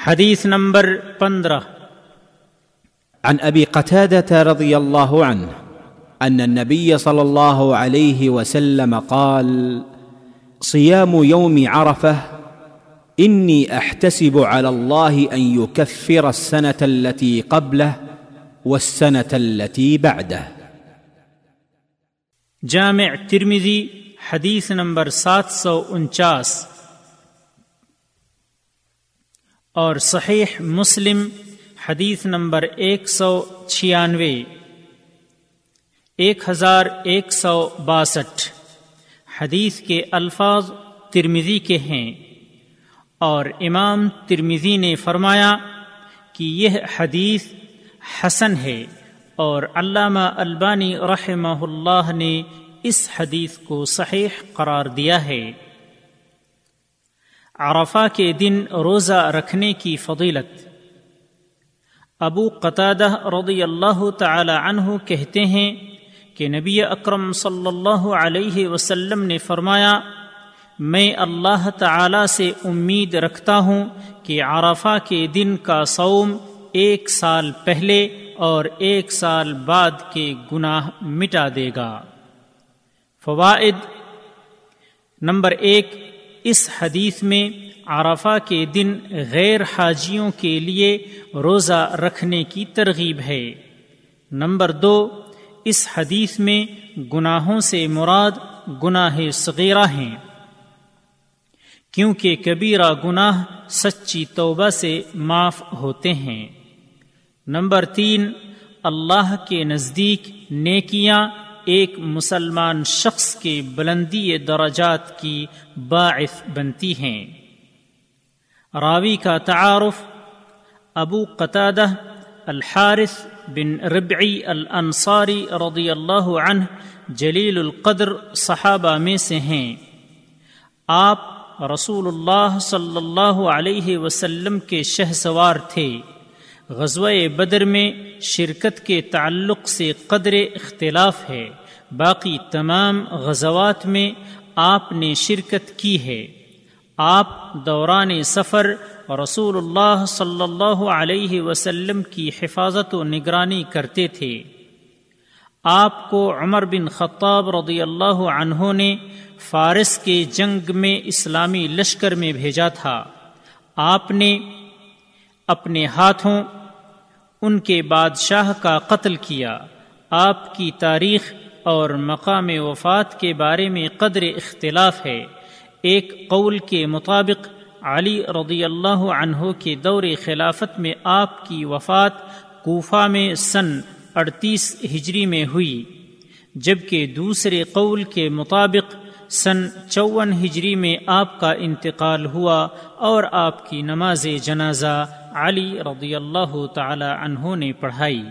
حديث نمبر 15 عن أبي قتادة رضي الله عنه أن النبي صلى الله عليه وسلم قال صيام يوم عرفة إني أحتسب على الله أن يكفر السنة التي قبله والسنة التي بعده جامع ترمذي حديث نمبر 749 اور صحیح مسلم حدیث نمبر ایک سو چھیانوے، ایک ہزار ایک سو باسٹھ۔ حدیث کے الفاظ ترمزی کے ہیں اور امام ترمزی نے فرمایا کہ یہ حدیث حسن ہے اور علامہ البانی رحمہ اللہ نے اس حدیث کو صحیح قرار دیا ہے۔ عرفہ کے دن روزہ رکھنے کی فضیلت۔ ابو قطادہ رضی اللہ تعالی عنہ کہتے ہیں کہ نبی اکرم صلی اللہ علیہ وسلم نے فرمایا، میں اللہ تعالی سے امید رکھتا ہوں کہ عرفہ کے دن کا سوم ایک سال پہلے اور ایک سال بعد کے گناہ مٹا دے گا۔ فوائد نمبر ایک اس حدیث میں عرفہ کے دن غیر حاجیوں کے لیے روزہ رکھنے کی ترغیب ہے۔ نمبر دو، اس حدیث میں گناہوں سے مراد گناہ صغیرہ ہیں۔ کیونکہ کبیرہ گناہ سچی توبہ سے معاف ہوتے ہیں۔ نمبر تین، اللہ کے نزدیک نیکیاں ایک مسلمان شخص کے بلندی درجات کی باعث بنتی ہیں۔ راوی کا تعارف، ابو قطادہ الحارث بن ربعی الانصاری رضی اللہ عنہ جلیل القدر صحابہ میں سے ہیں۔ آپ رسول اللہ صلی اللہ علیہ وسلم کے شہ سوار تھے۔ غزوہ بدر میں شرکت کے تعلق سے قدر اختلاف ہے۔ باقی تمام غزوات میں آپ نے شرکت کی ہے۔ آپ دوران سفر رسول اللہ صلی اللہ علیہ وسلم کی حفاظت و نگرانی کرتے تھے۔ آپ کو عمر بن خطاب رضی اللہ عنہ نے فارس کے جنگ میں اسلامی لشکر میں بھیجا تھا۔ آپ نے اپنے ہاتھوں ان کے بادشاہ کا قتل کیا۔ آپ کی تاریخ اور مقام وفات کے بارے میں قدر اختلاف ہے۔ ایک قول کے مطابق، علی رضی اللہ عنہ کے دور خلافت میں آپ کی وفات کوفہ میں سن اڑتیس ہجری میں ہوئی۔ جبکہ دوسرے قول کے مطابق سن چون ہجری میں آپ کا انتقال ہوا اور آپ کی نماز جنازہ علی رضی اللہ تعالی عنہ نے پڑھائی۔